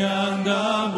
증량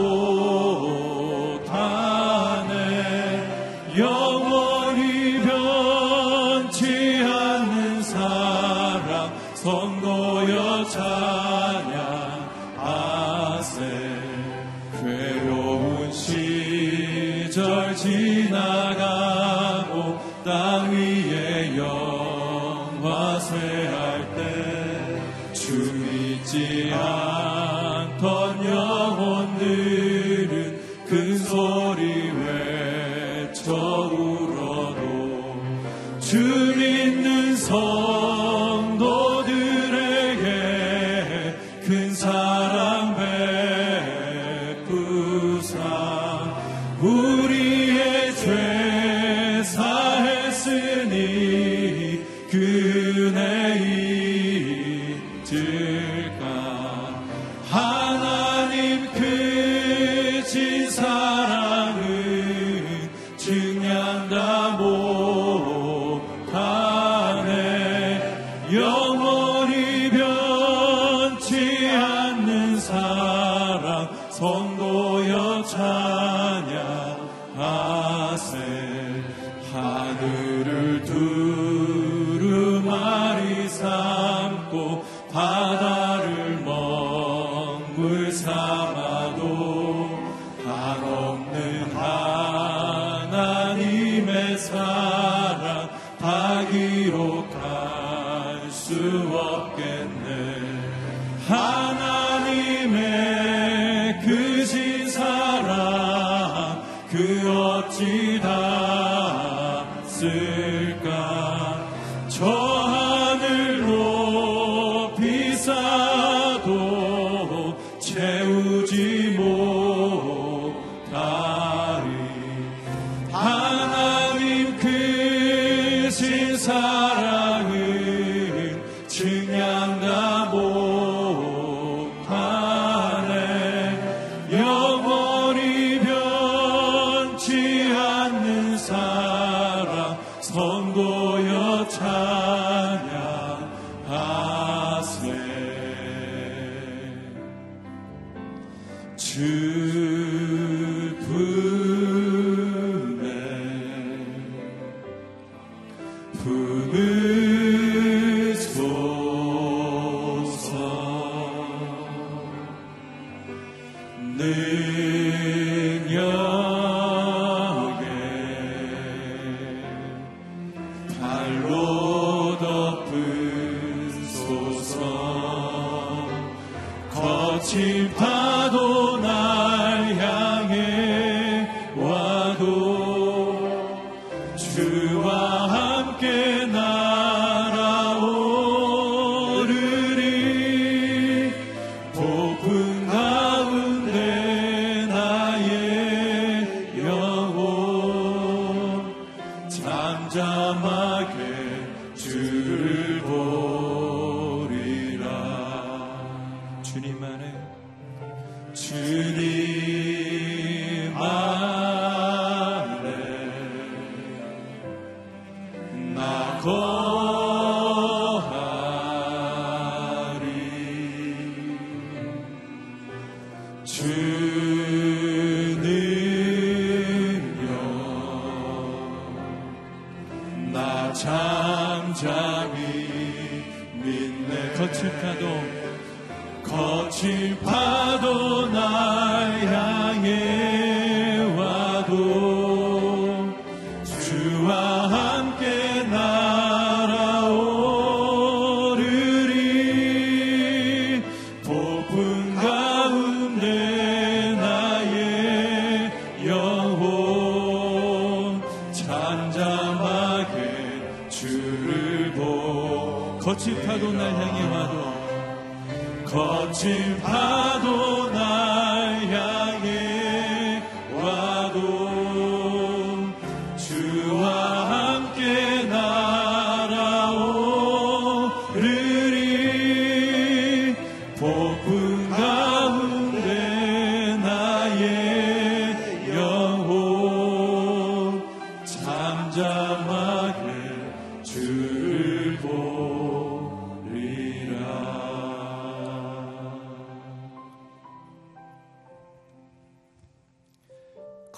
사랑 선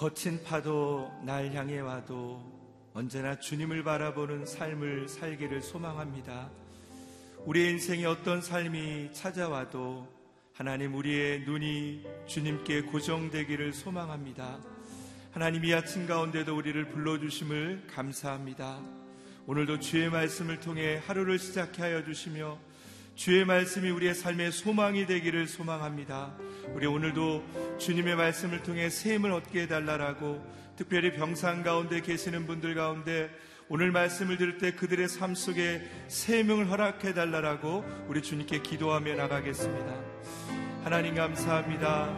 거친 파도 날 향해 와도 언제나 주님을 바라보는 삶을 살기를 소망합니다. 우리의 인생에 어떤 삶이 찾아와도 하나님 우리의 눈이 주님께 고정되기를 소망합니다. 하나님 이 아침 가운데도 우리를 불러주심을 감사합니다. 오늘도 주의 말씀을 통해 하루를 시작해 하여 주시며 주의 말씀이 우리의 삶의 소망이 되기를 소망합니다. 우리 오늘도 주님의 말씀을 통해 샘을 얻게 해달라라고 특별히 병상 가운데 계시는 분들 가운데 오늘 말씀을 들을 때 그들의 삶 속에 샘을 허락해 달라라고 우리 주님께 기도하며 나가겠습니다. 하나님 감사합니다.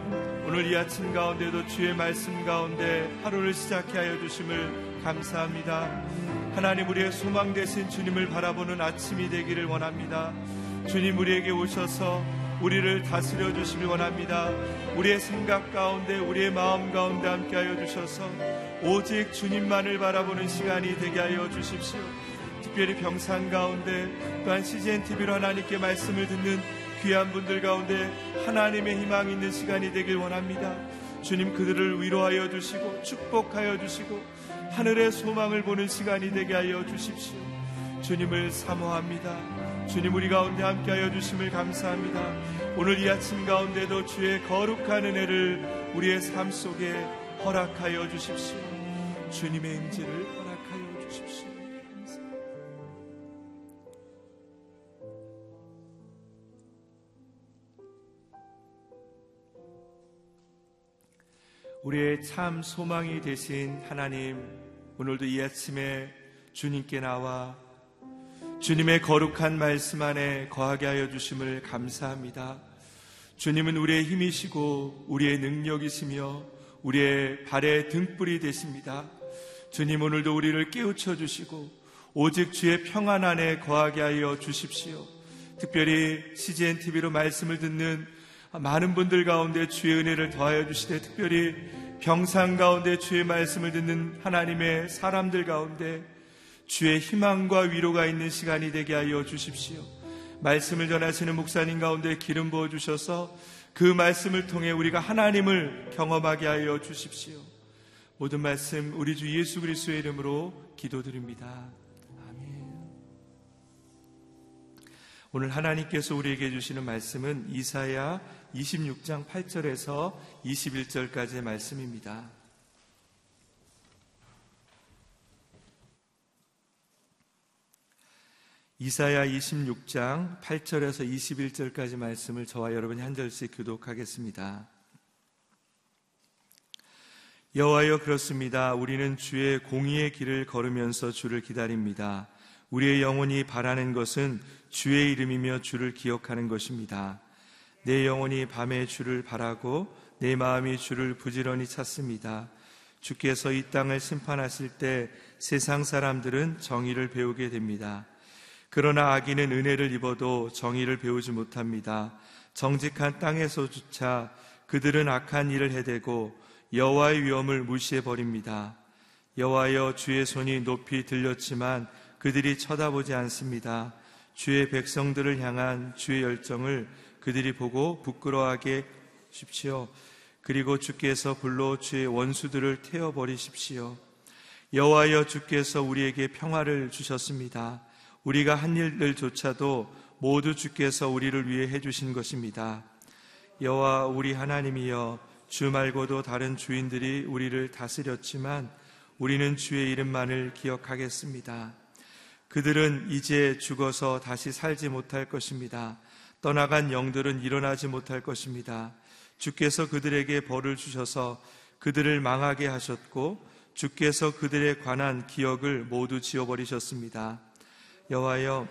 오늘 이 아침 가운데도 주의 말씀 가운데 하루를 시작해 하여 주심을 감사합니다. 하나님 우리의 소망 되신 주님을 바라보는 아침이 되기를 원합니다. 주님 우리에게 오셔서 우리를 다스려 주시길 원합니다. 우리의 생각 가운데 우리의 마음 가운데 함께 하여 주셔서 오직 주님만을 바라보는 시간이 되게 하여 주십시오. 특별히 병상 가운데 또한 CGN TV로 하나님께 말씀을 듣는 귀한 분들 가운데 하나님의 희망이 있는 시간이 되길 원합니다. 주님 그들을 위로하여 주시고 축복하여 주시고 하늘의 소망을 보는 시간이 되게 하여 주십시오. 주님을 사모합니다. 주님 우리 가운데 함께하여 주심을 감사합니다. 오늘 이 아침 가운데도 주의 거룩한 은혜를 우리의 삶 속에 허락하여 주십시오. 주님의 임재를 우리의 참 소망이 되신 하나님, 오늘도 이 아침에 주님께 나와 주님의 거룩한 말씀 안에 거하게 하여 주심을 감사합니다. 주님은 우리의 힘이시고 우리의 능력이시며 우리의 발의 등불이 되십니다. 주님 오늘도 우리를 깨우쳐 주시고 오직 주의 평안 안에 거하게 하여 주십시오. 특별히 CGN TV로 말씀을 듣는 많은 분들 가운데 주의 은혜를 더하여 주시되 특별히 병상 가운데 주의 말씀을 듣는 하나님의 사람들 가운데 주의 희망과 위로가 있는 시간이 되게 하여 주십시오. 말씀을 전하시는 목사님 가운데 기름 부어 주셔서 그 말씀을 통해 우리가 하나님을 경험하게 하여 주십시오. 모든 말씀 우리 주 예수 그리스도의 이름으로 기도드립니다. 아멘. 오늘 하나님께서 우리에게 주시는 말씀은 이사야 26장 8절에서 21절까지의 말씀입니다. 이사야 26장 8절에서 21절까지 말씀을 저와 여러분이 한 절씩 교독하겠습니다. 여호와여 그렇습니다. 우리는 주의 공의의 길을 걸으면서 주를 기다립니다. 우리의 영혼이 바라는 것은 주의 이름이며 주를 기억하는 것입니다. 내 영혼이 밤에 주를 바라고 내 마음이 주를 부지런히 찾습니다. 주께서 이 땅을 심판하실 때 세상 사람들은 정의를 배우게 됩니다. 그러나 악인은 은혜를 입어도 정의를 배우지 못합니다. 정직한 땅에서조차 그들은 악한 일을 해대고 여호와의 위엄을 무시해 버립니다. 여호와여 주의 손이 높이 들렸지만 그들이 쳐다보지 않습니다. 주의 백성들을 향한 주의 열정을 그들이 보고 부끄러워하게 하십시오. 그리고 주께서 불로 주의 원수들을 태워 버리십시오. 여호와여 주께서 우리에게 평화를 주셨습니다. 우리가 한 일들조차도 모두 주께서 우리를 위해 해 주신 것입니다. 여호와 우리 하나님이여 주 말고도 다른 주인들이 우리를 다스렸지만 우리는 주의 이름만을 기억하겠습니다. 그들은 이제 죽어서 다시 살지 못할 것입니다. 떠나간 영들은 일어나지 못할 것입니다. 주께서 그들에게 벌을 주셔서 그들을 망하게 하셨고 주께서 그들에 관한 기억을 모두 지워버리셨습니다. 여호와여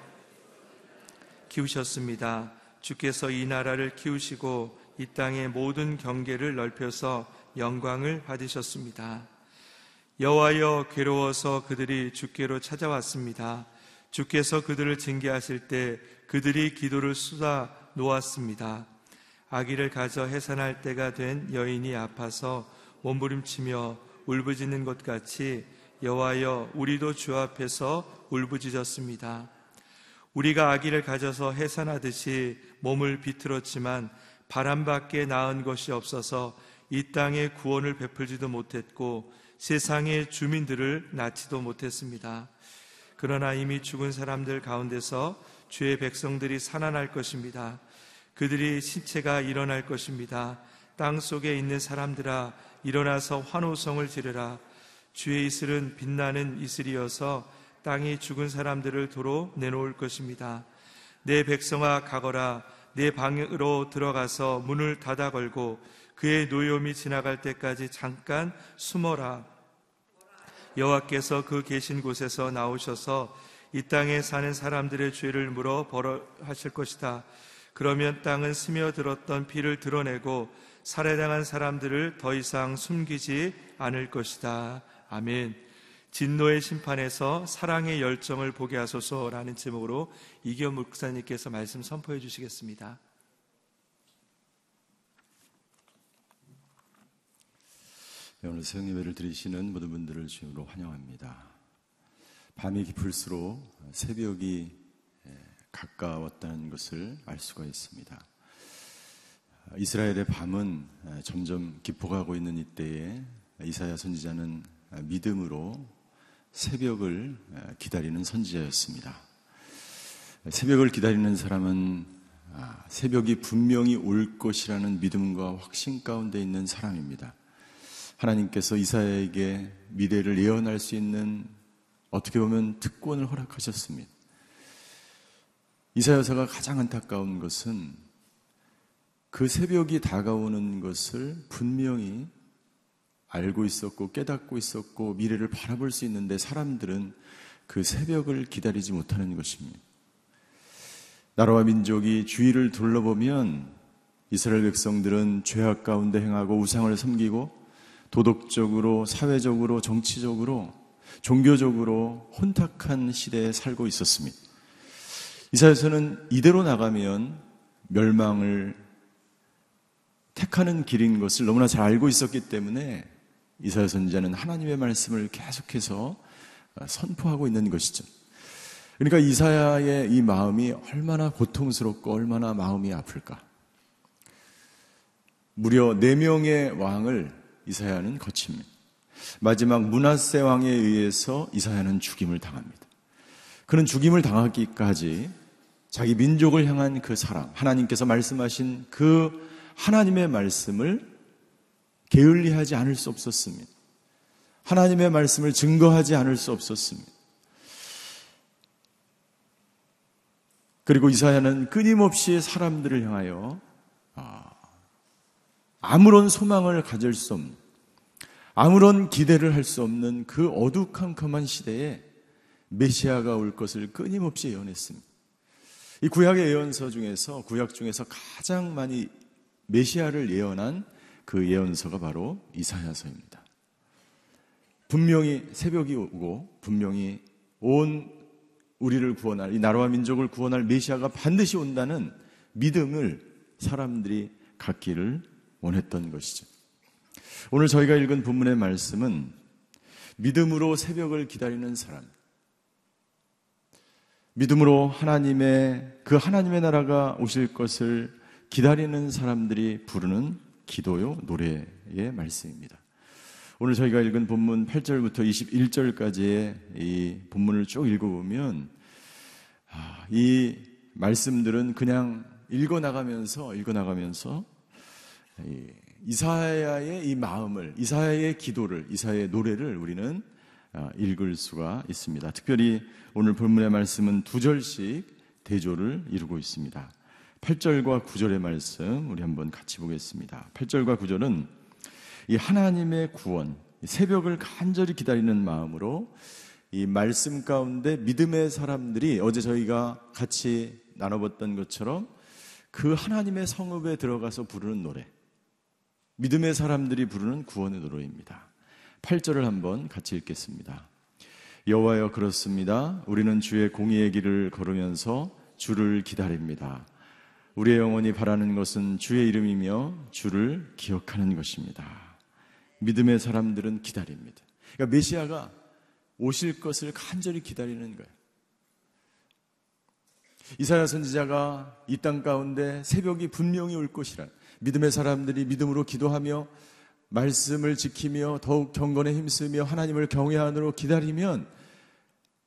키우셨습니다. 주께서 이 나라를 키우시고 이 땅의 모든 경계를 넓혀서 영광을 받으셨습니다. 여호와여 괴로워서 그들이 주께로 찾아왔습니다. 주께서 그들을 징계하실 때 그들이 기도를 쏟아 놓았습니다. 아기를 가져 해산할 때가 된 여인이 아파서 몸부림치며 울부짖는 것 같이 여호와여 우리도 주 앞에서 울부짖었습니다. 우리가 아기를 가져서 해산하듯이 몸을 비틀었지만 바람밖에 나은 것이 없어서 이 땅에 구원을 베풀지도 못했고 세상의 주민들을 낳지도 못했습니다. 그러나 이미 죽은 사람들 가운데서 주의 백성들이 살아날 것입니다. 그들이 신체가 일어날 것입니다. 땅 속에 있는 사람들아 일어나서 환호성을 지르라. 주의 이슬은 빛나는 이슬이어서 땅이 죽은 사람들을 도로 내놓을 것입니다. 내 백성아 가거라 내 방으로 들어가서 문을 닫아 걸고 그의 노염이 지나갈 때까지 잠깐 숨어라. 여호와께서 그 계신 곳에서 나오셔서 이 땅에 사는 사람들의 죄를 물어 벌하실 것이다. 그러면 땅은 스며들었던 피를 드러내고 살해당한 사람들을 더 이상 숨기지 않을 것이다. 아멘. 진노의 심판에서 사랑의 열정을 보게 하소서라는 제목으로 이기현 목사님께서 말씀 선포해 주시겠습니다. 오늘 새벽 예배를 드리시는 모든 분들을 주임으로 환영합니다. 밤이 깊을수록 새벽이 가까웠다는 것을 알 수가 있습니다. 이스라엘의 밤은 점점 깊어가고 있는 이때에 이사야 선지자는 믿음으로 새벽을 기다리는 선지자였습니다. 새벽을 기다리는 사람은 아, 새벽이 분명히 올 것이라는 믿음과 확신 가운데 있는 사람입니다. 하나님께서 이사야에게 미래를 예언할 수 있는 어떻게 보면 특권을 허락하셨습니다. 이사야서가 가장 안타까운 것은 그 새벽이 다가오는 것을 분명히 알고 있었고 깨닫고 있었고 미래를 바라볼 수 있는데 사람들은 그 새벽을 기다리지 못하는 것입니다. 나라와 민족이 주위를 둘러보면 이스라엘 백성들은 죄악 가운데 행하고 우상을 섬기고 도덕적으로, 사회적으로, 정치적으로, 종교적으로 혼탁한 시대에 살고 있었습니다. 이사에서는 이대로 나가면 멸망을 택하는 길인 것을 너무나 잘 알고 있었기 때문에 이사야 선지자는 하나님의 말씀을 계속해서 선포하고 있는 것이죠. 그러니까 이사야의 이 마음이 얼마나 고통스럽고 얼마나 마음이 아플까. 무려 네 명의 왕을 이사야는 거칩니다. 마지막 문하세 왕에 의해서 이사야는 죽임을 당합니다. 그는 죽임을 당하기까지 자기 민족을 향한 그 사랑, 하나님께서 말씀하신 그 하나님의 말씀을 게을리하지 않을 수 없었습니다. 하나님의 말씀을 증거하지 않을 수 없었습니다. 그리고 이사야는 끊임없이 사람들을 향하여 아, 아무런 소망을 가질 수 없는, 아무런 기대를 할 수 없는 그 어두컴컴한 시대에 메시아가 올 것을 끊임없이 예언했습니다. 이 구약의 예언서 중에서 구약 중에서 가장 많이 메시아를 예언한 그 예언서가 바로 이사야서입니다. 분명히 새벽이 오고 분명히 온 우리를 구원할 이 나라와 민족을 구원할 메시아가 반드시 온다는 믿음을 사람들이 갖기를 원했던 것이죠. 오늘 저희가 읽은 본문의 말씀은 믿음으로 새벽을 기다리는 사람, 믿음으로 하나님의 그 하나님의 나라가 오실 것을 기다리는 사람들이 부르는 기도요, 노래의 말씀입니다. 오늘 저희가 읽은 본문 8절부터 21절까지의 이 본문을 쭉 읽어보면, 아, 이 말씀들은 그냥 읽어나가면서, 읽어나가면서, 이사야의 이 마음을, 이사야의 기도를, 이사야의 노래를 우리는 아, 읽을 수가 있습니다. 특별히 오늘 본문의 말씀은 두 절씩 대조를 이루고 있습니다. 8절과 9절의 말씀 우리 한번 같이 보겠습니다. 8절과 9절은 이 하나님의 구원, 새벽을 간절히 기다리는 마음으로 이 말씀 가운데 믿음의 사람들이 어제 저희가 같이 나눠봤던 것처럼 그 하나님의 성읍에 들어가서 부르는 노래. 믿음의 사람들이 부르는 구원의 노래입니다. 8절을 한번 같이 읽겠습니다. 여호와여 그렇습니다. 우리는 주의 공의의 길을 걸으면서 주를 기다립니다. 우리의 영혼이 바라는 것은 주의 이름이며 주를 기억하는 것입니다. 믿음의 사람들은 기다립니다. 그러니까 메시아가 오실 것을 간절히 기다리는 거예요. 이사야 선지자가 이 땅 가운데 새벽이 분명히 올 것이라 믿음의 사람들이 믿음으로 기도하며 말씀을 지키며 더욱 경건에 힘쓰며 하나님을 경외하느로 기다리면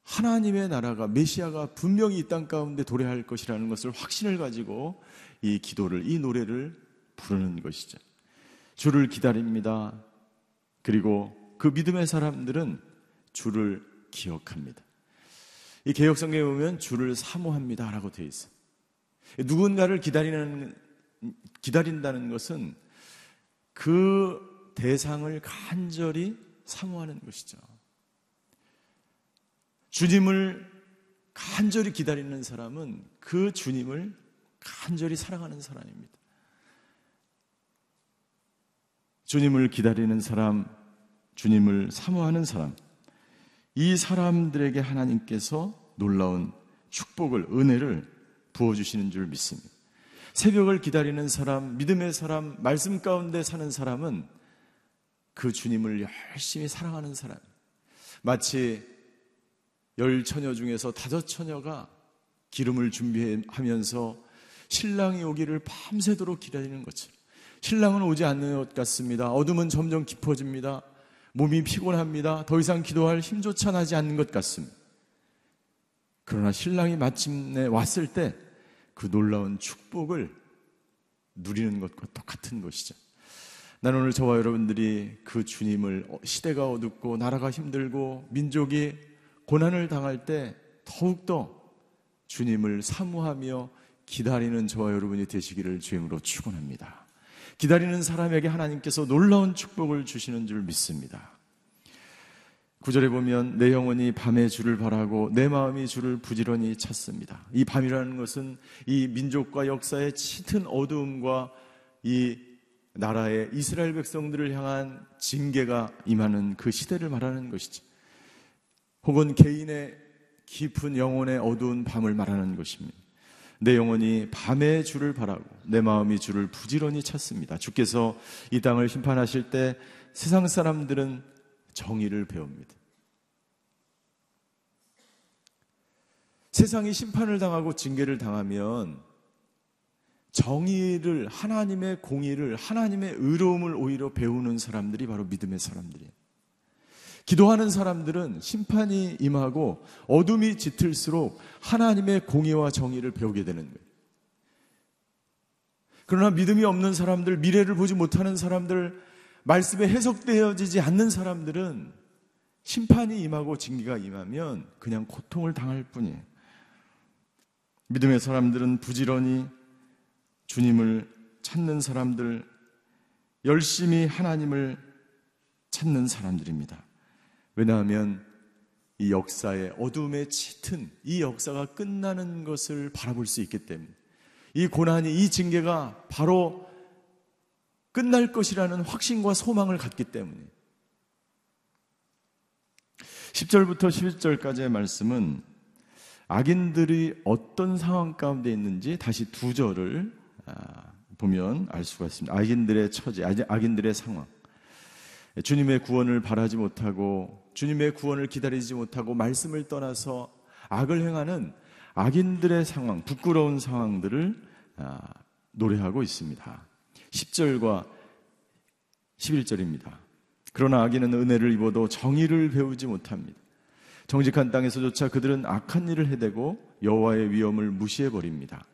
하나님의 나라가 메시아가 분명히 이 땅 가운데 도래할 것이라는 것을 확신을 가지고 이 기도를 이 노래를 부르는 것이죠. 주를 기다립니다. 그리고 그 믿음의 사람들은 주를 기억합니다. 이 개혁 성경에 보면 주를 사모합니다라고 되어 있어요. 누군가를 기다리는 기다린다는 것은 그 대상을 간절히 사모하는 것이죠. 주님을 간절히 기다리는 사람은 그 주님을 간절히 사랑하는 사람입니다. 주님을 기다리는 사람, 주님을 사모하는 사람, 이 사람들에게 하나님께서 놀라운 축복을, 은혜를 부어주시는 줄 믿습니다. 새벽을 기다리는 사람, 믿음의 사람, 말씀 가운데 사는 사람은 그 주님을 열심히 사랑하는 사람. 마치 열 처녀 중에서 다섯 처녀가 기름을 준비하면서 신랑이 오기를 밤새도록 기다리는 것처럼 신랑은 오지 않는 것 같습니다. 어둠은 점점 깊어집니다. 몸이 피곤합니다. 더 이상 기도할 힘조차 나지 않는 것 같습니다. 그러나 신랑이 마침내 왔을 때 그 놀라운 축복을 누리는 것과 똑같은 것이죠. 나는 오늘 저와 여러분들이 그 주님을 시대가 어둡고 나라가 힘들고 민족이 고난을 당할 때 더욱더 주님을 사모하며 기다리는 저와 여러분이 되시기를 주임으로 축원합니다. 기다리는 사람에게 하나님께서 놀라운 축복을 주시는 줄 믿습니다. 구절에 보면 내 영혼이 밤에 주를 바라고 내 마음이 주를 부지런히 찾습니다. 이 밤이라는 것은 이 민족과 역사의 짙은 어두움과 이 나라의 이스라엘 백성들을 향한 징계가 임하는 그 시대를 말하는 것이지. 혹은 개인의 깊은 영혼의 어두운 밤을 말하는 것입니다. 내 영혼이 밤에 주를 바라고 내 마음이 주를 부지런히 찾습니다. 주께서 이 땅을 심판하실 때 세상 사람들은 정의를 배웁니다. 세상이 심판을 당하고 징계를 당하면 정의를 하나님의 공의를 하나님의 의로움을 오히려 배우는 사람들이 바로 믿음의 사람들이에요. 기도하는 사람들은 심판이 임하고 어둠이 짙을수록 하나님의 공의와 정의를 배우게 되는 거예요. 그러나 믿음이 없는 사람들, 미래를 보지 못하는 사람들, 말씀에 해석되어지지 않는 사람들은 심판이 임하고 징계가 임하면 그냥 고통을 당할 뿐이에요. 믿음의 사람들은 부지런히 주님을 찾는 사람들, 열심히 하나님을 찾는 사람들입니다. 왜냐하면 이 역사의 어둠에 짙은 이 역사가 끝나는 것을 바라볼 수 있기 때문에 이 고난이 이 징계가 바로 끝날 것이라는 확신과 소망을 갖기 때문에 10절부터 11절까지의 말씀은 악인들이 어떤 상황 가운데 있는지 다시 두 절을 아, 보면 알 수가 있습니다. 악인들의 처지, 악인들의 상황. 주님의 구원을 바라지 못하고 주님의 구원을 기다리지 못하고 말씀을 떠나서 악을 행하는 악인들의 상황, 부끄러운 상황들을 아, 노래하고 있습니다. 10절과 11절입니다. 그러나 악인은 은혜를 입어도 정의를 배우지 못합니다. 정직한 땅에서조차 그들은 악한 일을 해대고 여호와의 위엄을 무시해 버립니다.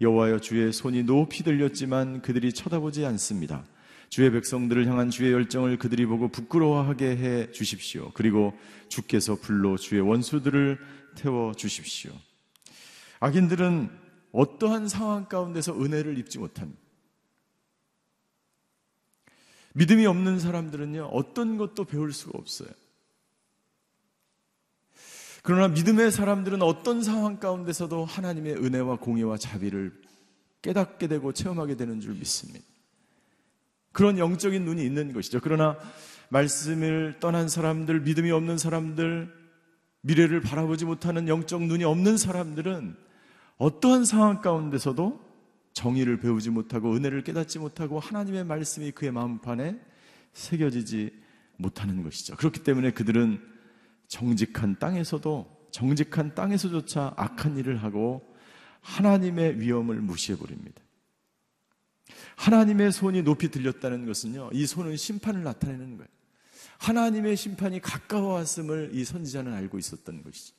여호와여 주의 손이 높이 들렸지만 그들이 쳐다보지 않습니다. 주의 백성들을 향한 주의 열정을 그들이 보고 부끄러워하게 해 주십시오. 그리고 주께서 불로 주의 원수들을 태워 주십시오. 악인들은 어떠한 상황 가운데서 은혜를 입지 못합니다. 믿음이 없는 사람들은요, 어떤 것도 배울 수가 없어요. 그러나 믿음의 사람들은 어떤 상황 가운데서도 하나님의 은혜와 공의와 자비를 깨닫게 되고 체험하게 되는 줄 믿습니다. 그런 영적인 눈이 있는 것이죠. 그러나 말씀을 떠난 사람들, 믿음이 없는 사람들, 미래를 바라보지 못하는 영적 눈이 없는 사람들은 어떠한 상황 가운데서도 정의를 배우지 못하고 은혜를 깨닫지 못하고 하나님의 말씀이 그의 마음판에 새겨지지 못하는 것이죠. 그렇기 때문에 그들은 정직한 땅에서도 정직한 땅에서조차 악한 일을 하고 하나님의 위엄을 무시해 버립니다. 하나님의 손이 높이 들렸다는 것은요, 이 손은 심판을 나타내는 거예요. 하나님의 심판이 가까워 왔음을 이 선지자는 알고 있었던 것이죠.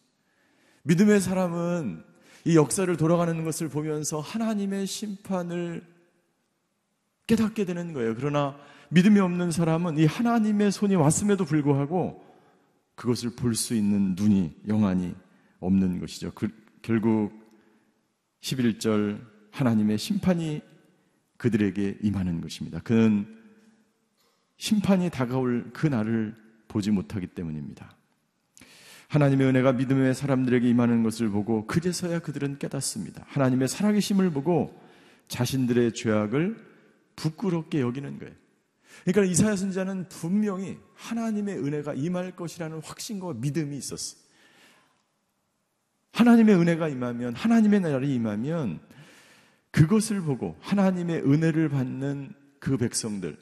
믿음의 사람은 이 역사를 돌아가는 것을 보면서 하나님의 심판을 깨닫게 되는 거예요. 그러나 믿음이 없는 사람은 이 하나님의 손이 왔음에도 불구하고 그것을 볼 수 있는 눈이 영안이 없는 것이죠. 그, 결국 11절 하나님의 심판이 그들에게 임하는 것입니다. 그는 심판이 다가올 그 날을 보지 못하기 때문입니다. 하나님의 은혜가 믿음의 사람들에게 임하는 것을 보고 그제서야 그들은 깨닫습니다. 하나님의 살아계심을 보고 자신들의 죄악을 부끄럽게 여기는 거예요. 그러니까 이사야 선지자는 분명히 하나님의 은혜가 임할 것이라는 확신과 믿음이 있었어요. 하나님의 은혜가 임하면 하나님의 나라이 임하면 그것을 보고 하나님의 은혜를 받는 그 백성들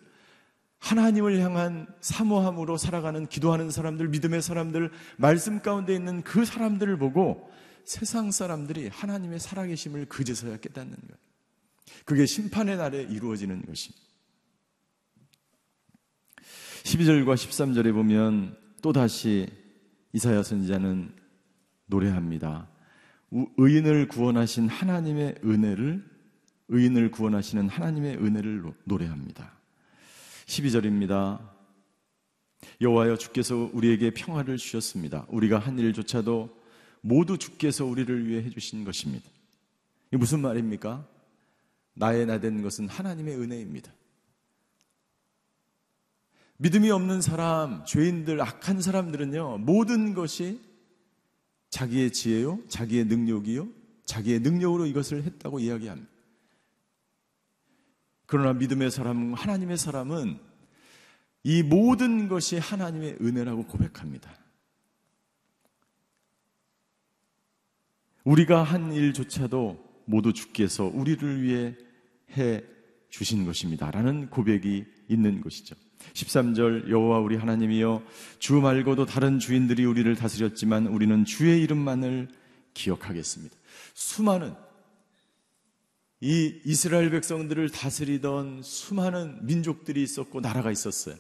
하나님을 향한 사모함으로 살아가는 기도하는 사람들, 믿음의 사람들, 말씀 가운데 있는 그 사람들을 보고 세상 사람들이 하나님의 살아계심을 그제서야 깨닫는 거예요. 그게 심판의 날에 이루어지는 것입니다. 12절과 13절에 보면 또다시 이사야 선지자는 노래합니다. 의인을 구원하신 하나님의 은혜를 의인을 구원하시는 하나님의 은혜를 노래합니다. 12절입니다. 여호와여 주께서 우리에게 평화를 주셨습니다. 우리가 한 일조차도 모두 주께서 우리를 위해 해주신 것입니다. 이 무슨 말입니까? 나의 나 된 것은 하나님의 은혜입니다. 믿음이 없는 사람, 죄인들, 악한 사람들은요, 모든 것이 자기의 지혜요, 자기의 능력이요, 자기의 능력으로 이것을 했다고 이야기합니다. 그러나 믿음의 사람, 하나님의 사람은 이 모든 것이 하나님의 은혜라고 고백합니다. 우리가 한 일조차도 모두 주께서 우리를 위해 해 주신 것입니다. 라는 고백이 있는 것이죠. 13절 여호와 우리 하나님이여 주 말고도 다른 주인들이 우리를 다스렸지만 우리는 주의 이름만을 기억하겠습니다. 수많은 이 이스라엘 백성들을 다스리던 수많은 민족들이 있었고 나라가 있었어요.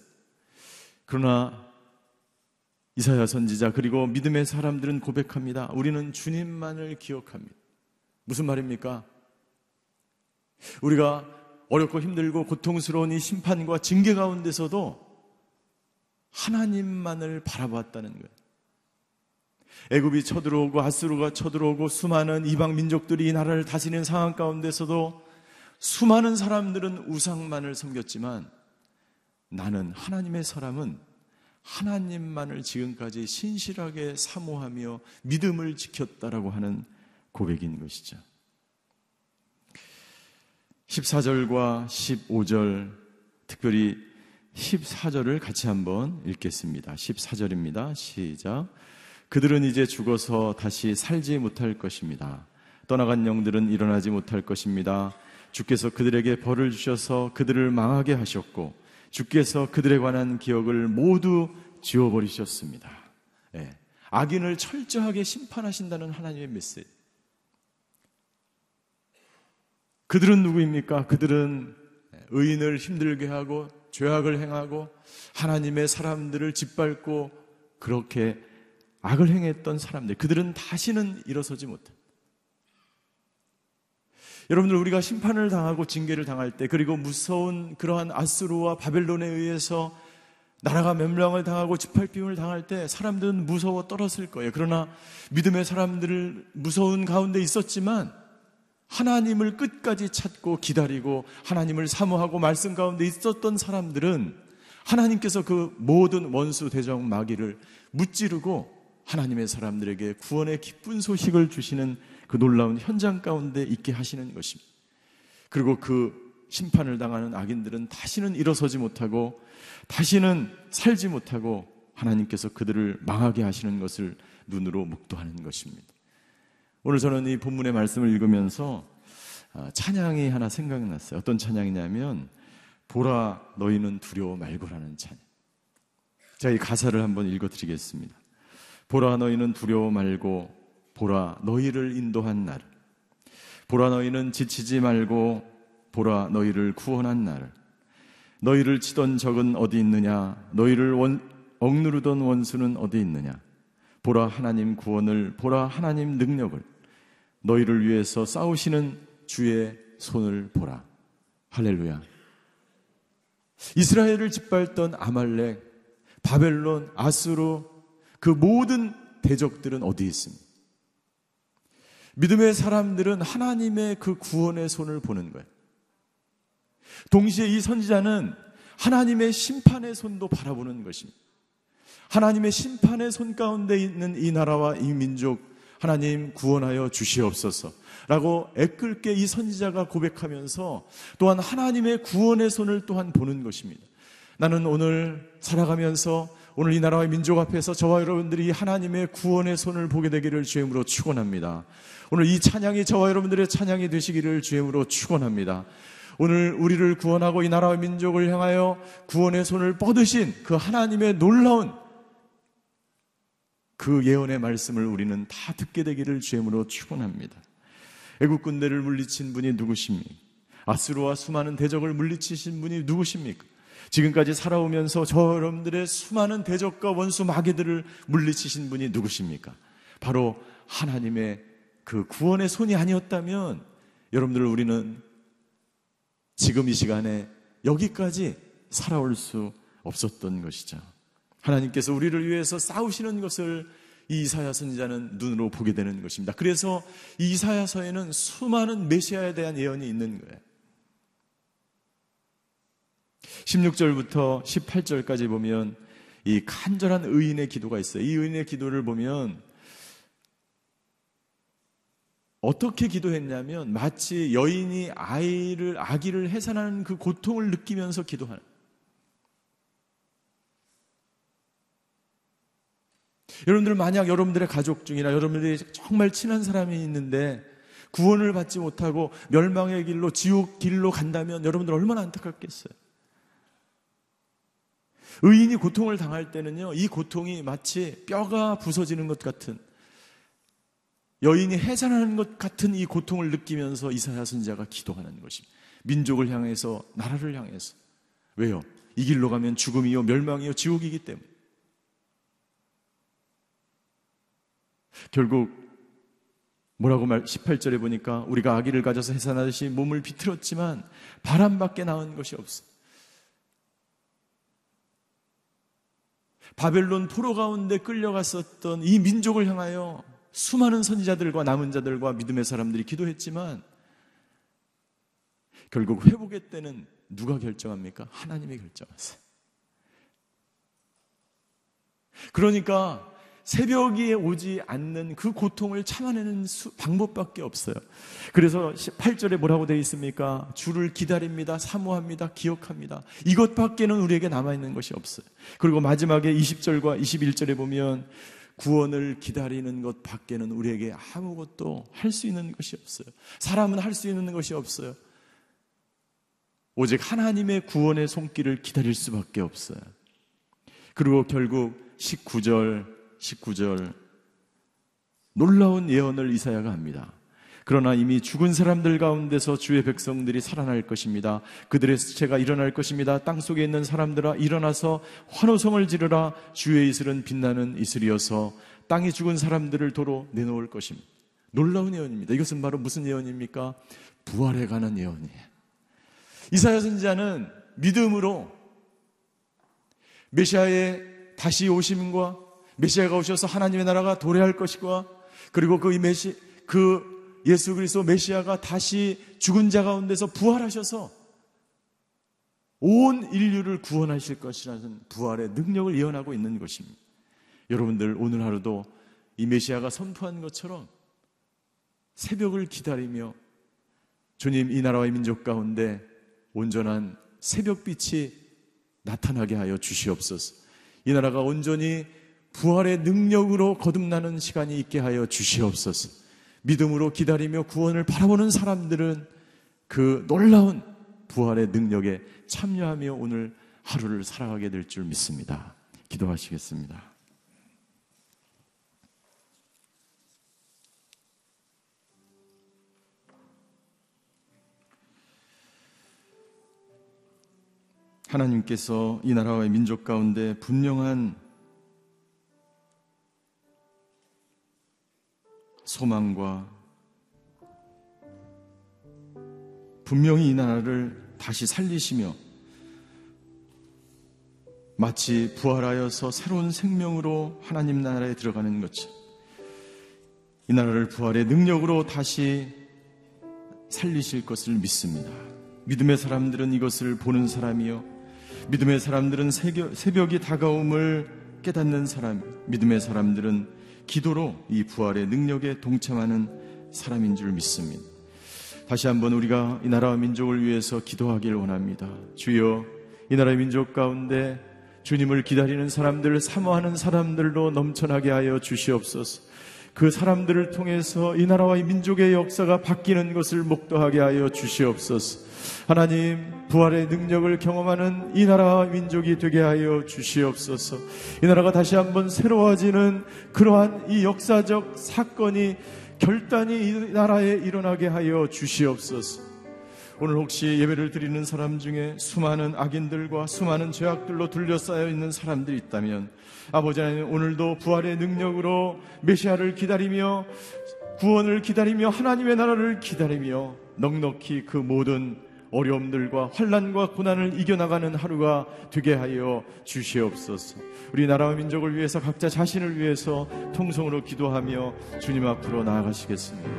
그러나 이사야 선지자 그리고 믿음의 사람들은 고백합니다. 우리는 주님만을 기억합니다. 무슨 말입니까? 우리가 어렵고 힘들고 고통스러운 이 심판과 징계 가운데서도 하나님만을 바라봤다는 거예요. 애굽이 쳐들어오고 아스루가 쳐들어오고 수많은 이방 민족들이 이 나라를 다스리는 상황 가운데서도 수많은 사람들은 우상만을 섬겼지만 나는 하나님의 사람은 하나님만을 지금까지 신실하게 사모하며 믿음을 지켰다라고 하는 고백인 것이죠. 14절과 15절, 특별히 14절을 같이 한번 읽겠습니다. 14절입니다. 시작. 그들은 이제 죽어서 다시 살지 못할 것입니다. 떠나간 영들은 일어나지 못할 것입니다. 주께서 그들에게 벌을 주셔서 그들을 망하게 하셨고 주께서 그들에 관한 기억을 모두 지워버리셨습니다. 예. 악인을 철저하게 심판하신다는 하나님의 메시지. 그들은 누구입니까? 그들은 의인을 힘들게 하고 죄악을 행하고 하나님의 사람들을 짓밟고 그렇게 악을 행했던 사람들, 그들은 다시는 일어서지 못해. 여러분들 우리가 심판을 당하고 징계를 당할 때 그리고 무서운 그러한 아스루와 바벨론에 의해서 나라가 멸망을 당하고 지팔비움을 당할 때 사람들은 무서워 떨었을 거예요. 그러나 믿음의 사람들을 무서운 가운데 있었지만 하나님을 끝까지 찾고 기다리고 하나님을 사모하고 말씀 가운데 있었던 사람들은 하나님께서 그 모든 원수 대적 마귀를 무찌르고 하나님의 사람들에게 구원의 기쁜 소식을 주시는 그 놀라운 현장 가운데 있게 하시는 것입니다. 그리고 그 심판을 당하는 악인들은 다시는 일어서지 못하고 다시는 살지 못하고 하나님께서 그들을 망하게 하시는 것을 눈으로 목도하는 것입니다. 오늘 저는 이 본문의 말씀을 읽으면서 아, 찬양이 하나 생각났어요. 어떤 찬양이냐면 보라 너희는 두려워 말고라는 찬양. 제가 이 가사를 한번 읽어드리겠습니다. 보라 너희는 두려워 말고 보라 너희를 인도한 날. 보라 너희는 지치지 말고 보라 너희를 구원한 날. 너희를 치던 적은 어디 있느냐? 너희를 원, 억누르던 원수는 어디 있느냐? 보라 하나님 구원을 보라 하나님 능력을. 너희를 위해서 싸우시는 주의 손을 보라. 할렐루야. 이스라엘을 짓밟던 아말렉 바벨론 아수르 그 모든 대적들은 어디 있습니까? 믿음의 사람들은 하나님의 그 구원의 손을 보는 거예요. 동시에 이 선지자는 하나님의 심판의 손도 바라보는 것입니다. 하나님의 심판의 손 가운데 있는 이 나라와 이 민족, 하나님 구원하여 주시옵소서. 라고 애끓게 이 선지자가 고백하면서 또한 하나님의 구원의 손을 또한 보는 것입니다. 나는 오늘 살아가면서 오늘 이 나라와 민족 앞에서 저와 여러분들이 하나님의 구원의 손을 보게 되기를 주임으로 축원합니다. 오늘 이 찬양이 저와 여러분들의 찬양이 되시기를 주임으로 축원합니다. 오늘 우리를 구원하고 이 나라와 민족을 향하여 구원의 손을 뻗으신 그 하나님의 놀라운 그 예언의 말씀을 우리는 다 듣게 되기를 주임으로 축원합니다. 애국 군대를 물리친 분이 누구십니까? 아스로와 수많은 대적을 물리치신 분이 누구십니까? 지금까지 살아오면서 저 여러분들의 수많은 대적과 원수 마귀들을 물리치신 분이 누구십니까? 바로 하나님의 그 구원의 손이 아니었다면 여러분들 우리는 지금 이 시간에 여기까지 살아올 수 없었던 것이죠. 하나님께서 우리를 위해서 싸우시는 것을 이 이사야 선지자는 눈으로 보게 되는 것입니다. 그래서 이 이사야서에는 수많은 메시아에 대한 예언이 있는 거예요. 16절부터 18절까지 보면 이 간절한 의인의 기도가 있어요. 이 의인의 기도를 보면 어떻게 기도했냐면 마치 여인이 아이를 아기를 해산하는 그 고통을 느끼면서 기도하는 여러분들 만약 여러분들의 가족 중이나 여러분들이 정말 친한 사람이 있는데 구원을 받지 못하고 멸망의 길로 지옥 길로 간다면 여러분들 얼마나 안타깝겠어요. 의인이 고통을 당할 때는요, 이 고통이 마치 뼈가 부서지는 것 같은 여인이 해산하는 것 같은 이 고통을 느끼면서 이사야 선지자가 기도하는 것입니다. 민족을 향해서 나라를 향해서 왜요? 이 길로 가면 죽음이요 멸망이요 지옥이기 때문에 결국 뭐라고 말 18절에 보니까 우리가 아기를 가져서 해산하듯이 몸을 비틀었지만 바람밖에 나온 것이 없어. 바벨론 포로 가운데 끌려갔었던 이 민족을 향하여 수많은 선지자들과 남은 자들과 믿음의 사람들이 기도했지만 결국 회복의 때는 누가 결정합니까? 하나님이 결정하세요. 그러니까 새벽이 오지 않는 그 고통을 참아내는 수, 방법밖에 없어요. 그래서 8절에 뭐라고 되어 있습니까? 주를 기다립니다. 사모합니다. 기억합니다. 이것밖에는 우리에게 남아있는 것이 없어요. 그리고 마지막에 20절과 21절에 보면 구원을 기다리는 것 밖에는 우리에게 아무것도 할 수 있는 것이 없어요. 사람은 할 수 있는 것이 없어요. 오직 하나님의 구원의 손길을 기다릴 수밖에 없어요. 그리고 결국 19절, 19절, 놀라운 예언을 이사야가 합니다. 그러나 이미 죽은 사람들 가운데서 주의 백성들이 살아날 것입니다. 그들의 수체가 일어날 것입니다. 땅 속에 있는 사람들아 일어나서 환호성을 지르라 주의 이슬은 빛나는 이슬이어서 땅이 죽은 사람들을 도로 내놓을 것입니다. 놀라운 예언입니다. 이것은 바로 무슨 예언입니까? 부활에 관한 예언이에요. 이사야 선지자는 믿음으로 메시아의 다시 오심과 메시아가 오셔서 하나님의 나라가 도래할 것과 그리고 그 메시 그 예수 그리스도 메시아가 다시 죽은 자 가운데서 부활하셔서 온 인류를 구원하실 것이라는 부활의 능력을 예언하고 있는 것입니다. 여러분들 오늘 하루도 이 메시아가 선포한 것처럼 새벽을 기다리며 주님 이 나라와 이 민족 가운데 온전한 새벽빛이 나타나게 하여 주시옵소서. 이 나라가 온전히 부활의 능력으로 거듭나는 시간이 있게 하여 주시옵소서. 믿음으로 기다리며 구원을 바라보는 사람들은 그 놀라운 부활의 능력에 참여하며 오늘 하루를 살아가게 될 줄 믿습니다. 기도하시겠습니다. 하나님께서 이 나라와 민족 가운데 분명한 소망과 분명히 이 나라를 다시 살리시며 마치 부활하여서 새로운 생명으로 하나님 나라에 들어가는 것처럼 이 나라를 부활의 능력으로 다시 살리실 것을 믿습니다. 믿음의 사람들은 이것을 보는 사람이요. 믿음의 사람들은 새벽이 다가옴을 깨닫는 사람, 믿음의 사람들은 기도로 이 부활의 능력에 동참하는 사람인 줄 믿습니다. 다시 한번 우리가 이 나라와 민족을 위해서 기도하길 원합니다. 주여, 이 나라의 민족 가운데 주님을 기다리는 사람들, 사모하는 사람들로 넘쳐나게 하여 주시옵소서. 그 사람들을 통해서 이 나라와 이 민족의 역사가 바뀌는 것을 목도하게 하여 주시옵소서. 하나님 부활의 능력을 경험하는 이 나라와 민족이 되게 하여 주시옵소서. 이 나라가 다시 한번 새로워지는 그러한 이 역사적 사건이 결단이 이 나라에 일어나게 하여 주시옵소서. 오늘 혹시 예배를 드리는 사람 중에 수많은 악인들과 수많은 죄악들로 둘러싸여 있는 사람들이 있다면 아버지 하나님 오늘도 부활의 능력으로 메시아를 기다리며 구원을 기다리며 하나님의 나라를 기다리며 넉넉히 그 모든 어려움들과 환란과 고난을 이겨나가는 하루가 되게 하여 주시옵소서. 우리 나라와 민족을 위해서 각자 자신을 위해서 통성으로 기도하며 주님 앞으로 나아가시겠습니다.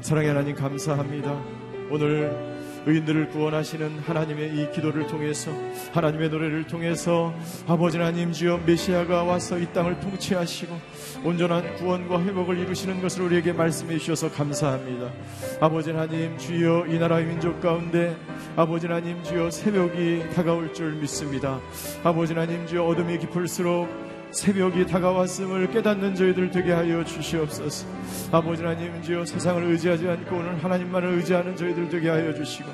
사랑의 하나님 감사합니다. 오늘 의인들을 구원하시는 하나님의 이 기도를 통해서 하나님의 노래를 통해서 아버지 하나님 주여 메시아가 와서 이 땅을 통치하시고 온전한 구원과 회복을 이루시는 것을 우리에게 말씀해 주셔서 감사합니다. 아버지 하나님 주여 이 나라의 민족 가운데 아버지 하나님 주여 새벽이 다가올 줄 믿습니다. 아버지 하나님 주여 어둠이 깊을수록 새벽이 다가왔음을 깨닫는 저희들 되게 하여 주시옵소서. 아버지 하나님 주여 세상을 의지하지 않고 오늘 하나님만을 의지하는 저희들 되게 하여 주시고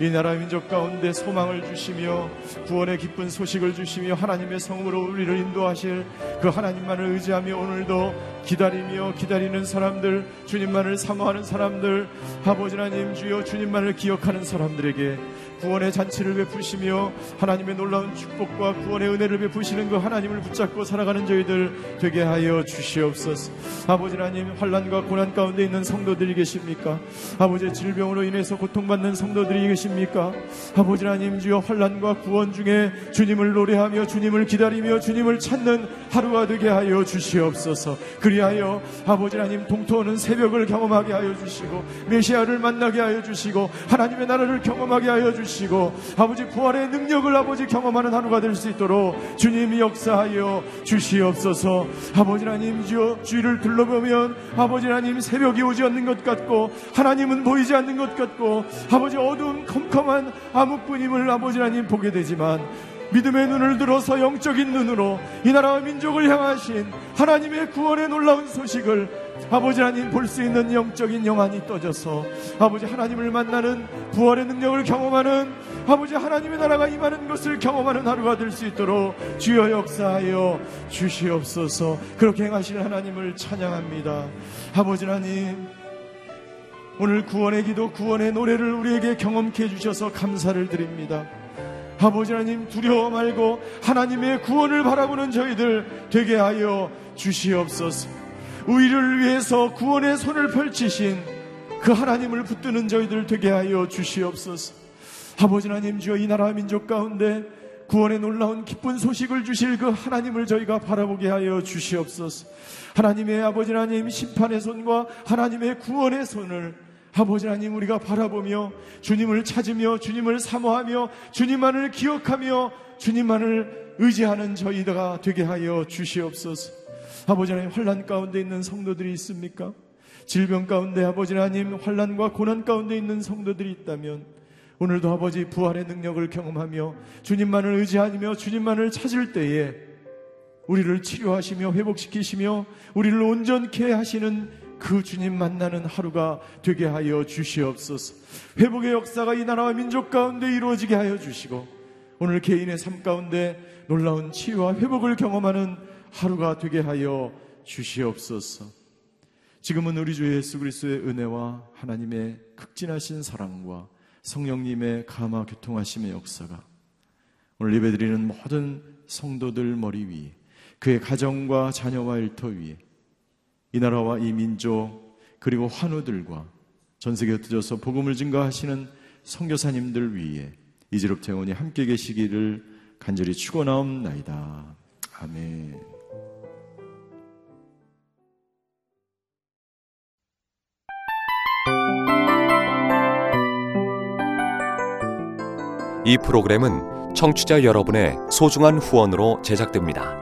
이 나라 민족 가운데 소망을 주시며 구원의 기쁜 소식을 주시며 하나님의 성으로 우리를 인도하실 그 하나님만을 의지하며 오늘도 기다리며 기다리는 사람들 주님만을 사모하는 사람들 아버지 하나님 주여 주님만을 기억하는 사람들에게 구원의 잔치를 베푸시며 하나님의 놀라운 축복과 구원의 은혜를 베푸시는 그 하나님을 붙잡고 살아가는 저희들 되게 하여 주시옵소서. 아버지 하나님 환란과 고난 가운데 있는 성도들이 계십니까? 아버지 질병으로 인해서 고통받는 성도들이 계십니까? 아버지 하나님 주여 환란과 구원 중에 주님을 노래하며 주님을 기다리며 주님을 찾는 하루가 되게 하여 주시옵소서. 그 리하여 아버지 하나님 동토하는 새벽을 경험하게 하여 주시고 메시아를 만나게 하여 주시고 하나님의 나라를 경험하게 하여 주시고 아버지 부활의 능력을 아버지 경험하는 하루가 될 수 있도록 주님이 역사하여 주시옵소서. 아버지 하나님 주위를 둘러보면 아버지 하나님 새벽이 오지 않는 것 같고 하나님은 보이지 않는 것 같고 아버지 어두운 컴컴한 암흑뿐임을 아버지 하나님 보게 되지만 믿음의 눈을 들어서 영적인 눈으로 이 나라와 민족을 향하신 하나님의 구원의 놀라운 소식을 아버지 하나님 볼 수 있는 영적인 영안이 떠져서 아버지 하나님을 만나는 부활의 능력을 경험하는 아버지 하나님의 나라가 임하는 것을 경험하는 하루가 될 수 있도록 주여 역사하여 주시옵소서. 그렇게 행하시는 하나님을 찬양합니다. 아버지 하나님 오늘 구원의 기도 구원의 노래를 우리에게 경험케 해주셔서 감사를 드립니다 아버지 하나님 두려워 말고 하나님의 구원을 바라보는 저희들 되게 하여 주시옵소서. 우리를 위해서 구원의 손을 펼치신 그 하나님을 붙드는 저희들 되게 하여 주시옵소서. 아버지 하나님 주여 이 나라 민족 가운데 구원의 놀라운 기쁜 소식을 주실 그 하나님을 저희가 바라보게 하여 주시옵소서. 하나님의 아버지 하나님 심판의 손과 하나님의 구원의 손을 아버지 하나님 우리가 바라보며 주님을 찾으며 주님을 사모하며 주님만을 기억하며 주님만을 의지하는 저희가 되게 하여 주시옵소서. 아버지 하나님 환란 가운데 있는 성도들이 있습니까? 질병 가운데 아버지 하나님 환란과 고난 가운데 있는 성도들이 있다면 오늘도 아버지 부활의 능력을 경험하며 주님만을 의지하며 주님만을 찾을 때에 우리를 치료하시며 회복시키시며 우리를 온전케 하시는 그 주님 만나는 하루가 되게 하여 주시옵소서. 회복의 역사가 이 나라와 민족 가운데 이루어지게 하여 주시고 오늘 개인의 삶 가운데 놀라운 치유와 회복을 경험하는 하루가 되게 하여 주시옵소서. 지금은 우리 주 예수 그리스도의 은혜와 하나님의 극진하신 사랑과 성령님의 감화 교통하심의 역사가 오늘 예배드리는 모든 성도들 머리 위에 그의 가정과 자녀와 일터 위에 이 나라와 이 민족 그리고 환우들과 전 세계에 흩어져서 복음을 증거하시는 선교사님들 위에 이제롭 태원이 함께 계시기를 간절히 축원하옵나이다. 아멘. 이 프로그램은 청취자 여러분의 소중한 후원으로 제작됩니다.